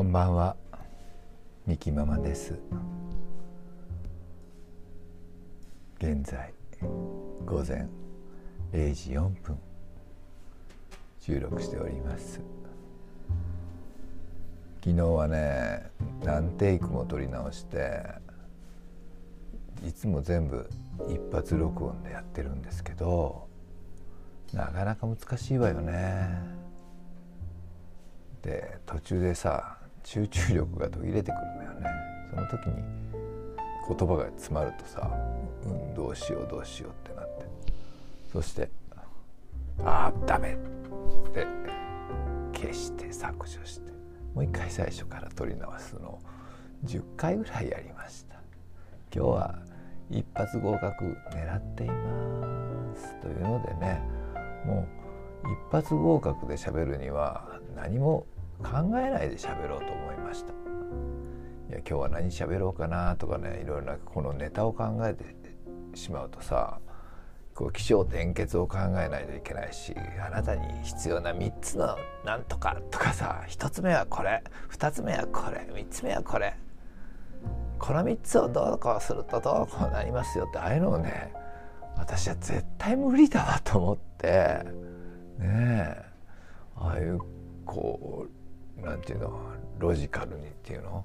こんばんは。ミキママです。現在午前0時4分。収録しております。昨日はね何テイクも撮り直していつも全部一発録音でやってるんですけどなかなか難しいわよね。で途中でさ集中力が途切れてくるんだよね。その時に言葉が詰まるとさ、うん、どうしようどうしようってなって。そして「ああダメ!」って消して削除して。もう一回最初から撮り直すのを10回ぐらいやりました。今日は一発合格狙っています。というのでねもう一発合格で喋るには何も考えないで喋ろうと思いました。いや今日は何喋ろうかなとかねいろいろなこのネタを考えてしまうとさこう起承転結を考えないといけないしあなたに必要な3つのなんとかとかさ1つ目はこれ2つ目はこれ3つ目はこれこの3つをどうこうするとどうこうなりますよってああいうのをね私は絶対無理だわと思ってねえああいうこうなんていうのロジカルにっていうの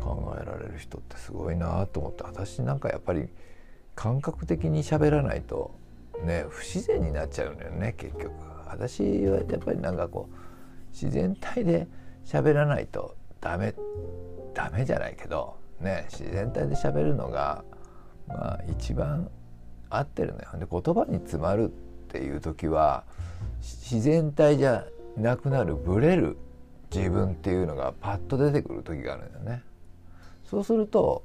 考えられる人ってすごいなと思って私なんかやっぱり感覚的に喋らないとね不自然になっちゃうのよね結局。私はやっぱりなんかこう自然体で喋らないとダメダメじゃないけどね自然体で喋るのがまあ一番合ってるのよ。で言葉に詰まるっていう時は自然体じゃなくなるブレる自分っていうのがパッと出てくる時があるんだよね。そうすると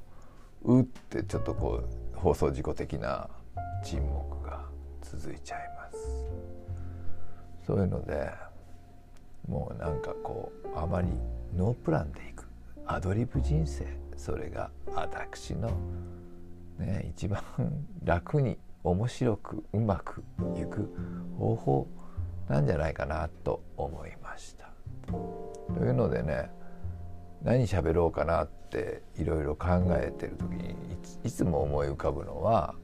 うってちょっとこう放送事故的な沈黙が続いちゃいます。そういうのでもうなんかこうあまりノープランでいくアドリブ人生それが私のね一番楽に面白くうまくいく方法なんじゃないかなと思いました。というのでね何喋ろうかなっていろいろ考えてる時にいつも思い浮かぶのは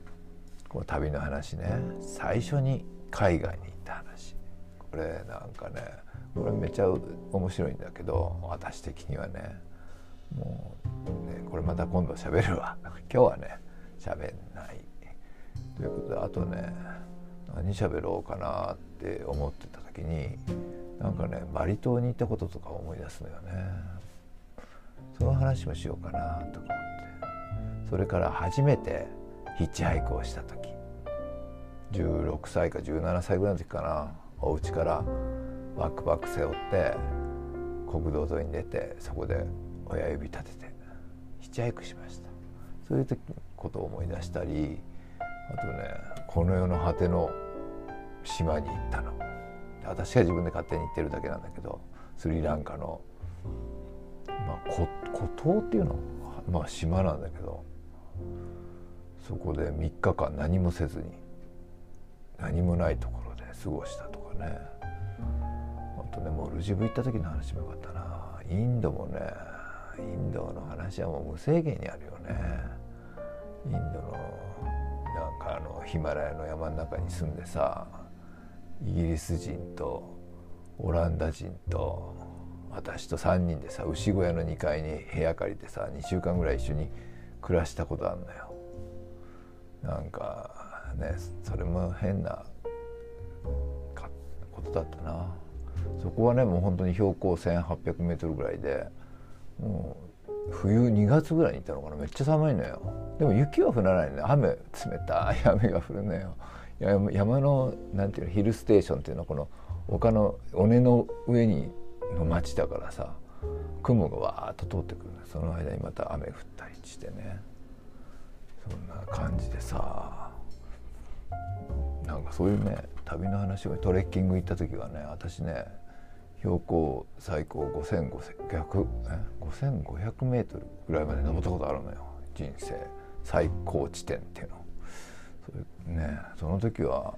この旅の話ね。最初に海外に行った話。これなんかねこれめちゃ面白いんだけど私的にはねもうねこれまた今度喋るわ。今日はね喋んない。ということであとね何喋ろうかなって思ってた時になんかねバリ島に行ったこととか思い出すのよね。その話もしようかなと思って。それから初めてヒッチハイクをした時。16歳か17歳ぐらいの時かな。お家からバックパック背負って国道沿いに出てそこで親指立ててヒッチハイクしました。そういう時ことを思い出したりあとねこの世の果ての島に行ったの私が自分で勝手に言ってるだけなんだけどスリランカの、まあ、孤島っていうの？まあ島なんだけどそこで3日間何もせずに何もないところで過ごしたとかね。あとねモルジブ行った時の話もよかったな。インドもねインドの話はもう無制限にあるよね。インドのなんかあのヒマラヤの山の中に住んでさイギリス人とオランダ人と私と3人でさ牛小屋の2階に部屋借りてさ2週間ぐらい一緒に暮らしたことあるのよ。なんかねそれも変なことだったな。そこはねもう本当に標高 1,800m ぐらいでもう冬2月ぐらいに行ったのかなめっちゃ寒いのよでも雪は降らないのよ雨冷たい雨が降るのよ山のなんていうのヒルステーションっていうのはこの丘の尾根の上にの町だからさ雲がわーっと通ってくるその間にまた雨降ったりしてね。そんな感じでさ。なんかそういうね旅の話をトレッキング行った時はね私ね標高最高5500メートルぐらいまで登ったことあるのよ。人生最高地点っていうの。そねその時は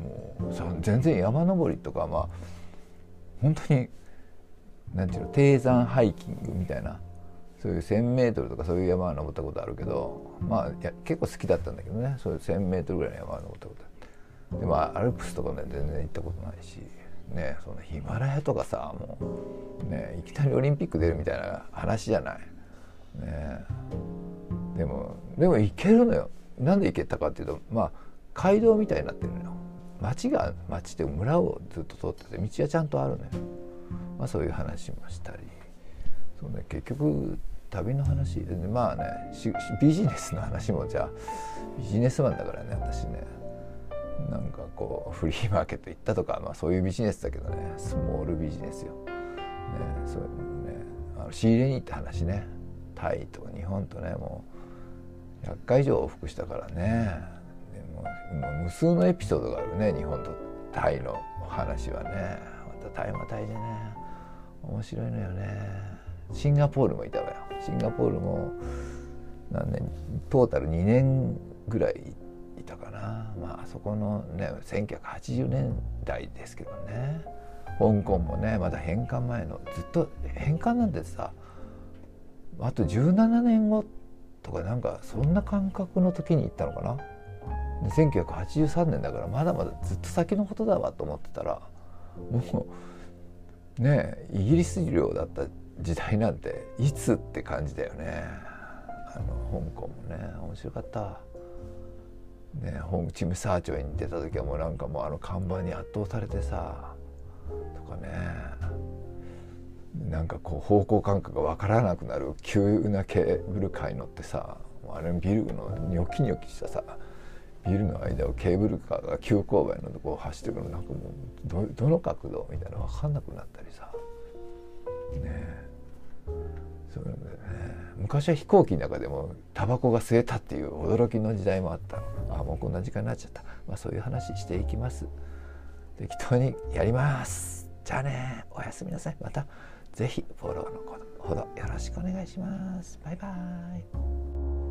もう全然山登りとかまあ本当になんていうの低山ハイキングみたいなそういう 1,000m とかそういう山は登ったことあるけどまあいや結構好きだったんだけどねそういう 1,000m ぐらいの山は登ったこと。あるでもアルプスとかね全然行ったことないしねそのヒマラヤとかさもうねいきなりオリンピック出るみたいな話じゃない。ね、でもでも行けるのよ。なんで行けたかっていうとまあ街道みたいになってるのよ。町が町って村をずっと通ってて道はちゃんとあるのよ、まあ、そういう話もしたり。そう、ね、結局旅の話でまあねビジネスの話もじゃあビジネスマンだからね私ね。なんかこうフリーマーケット行ったとか、まあ、そういうビジネスだけどねスモールビジネスよ。ね、そうね。あの仕入れに行った話ね。タイと日本とねもう100回以上往復したからね。でももう無数のエピソードがあるね日本とタイの話はね。またタイもタイでね。面白いのよね。シンガポールもいたわよ。シンガポールも何年トータル2年ぐらいいたかな。まあそこのね1980年代ですけどね。香港もねまだ返還前のずっと返還なんてさあと17年後ってとかなんかそんな感覚の時に行ったのかな？1983年だからまだまだずっと先のことだわと思ってたらもうねイギリス領だった時代なんていつって感じだよね。あの香港もね面白かった。ね本チムサーチョイに出た時はもうなんかもうあの看板に圧倒されてさとかね。なんかこう方向感覚が分からなくなる急なケーブルカーに乗ってさあれビルのニョキニョキしたさビルの間をケーブルカーが急勾配のとこを走ってくるなんかもうどの角度みたいな分かんなくなったりさ。ねそういうのでね昔は飛行機の中でもタバコが吸えたっていう驚きの時代もあった。ああもうこんな時間になっちゃった、まあ、そういう話していきます。適当にやります。じゃあねおやすみなさい。また。ぜひフォローのほどよろしくお願いします。バイバイ。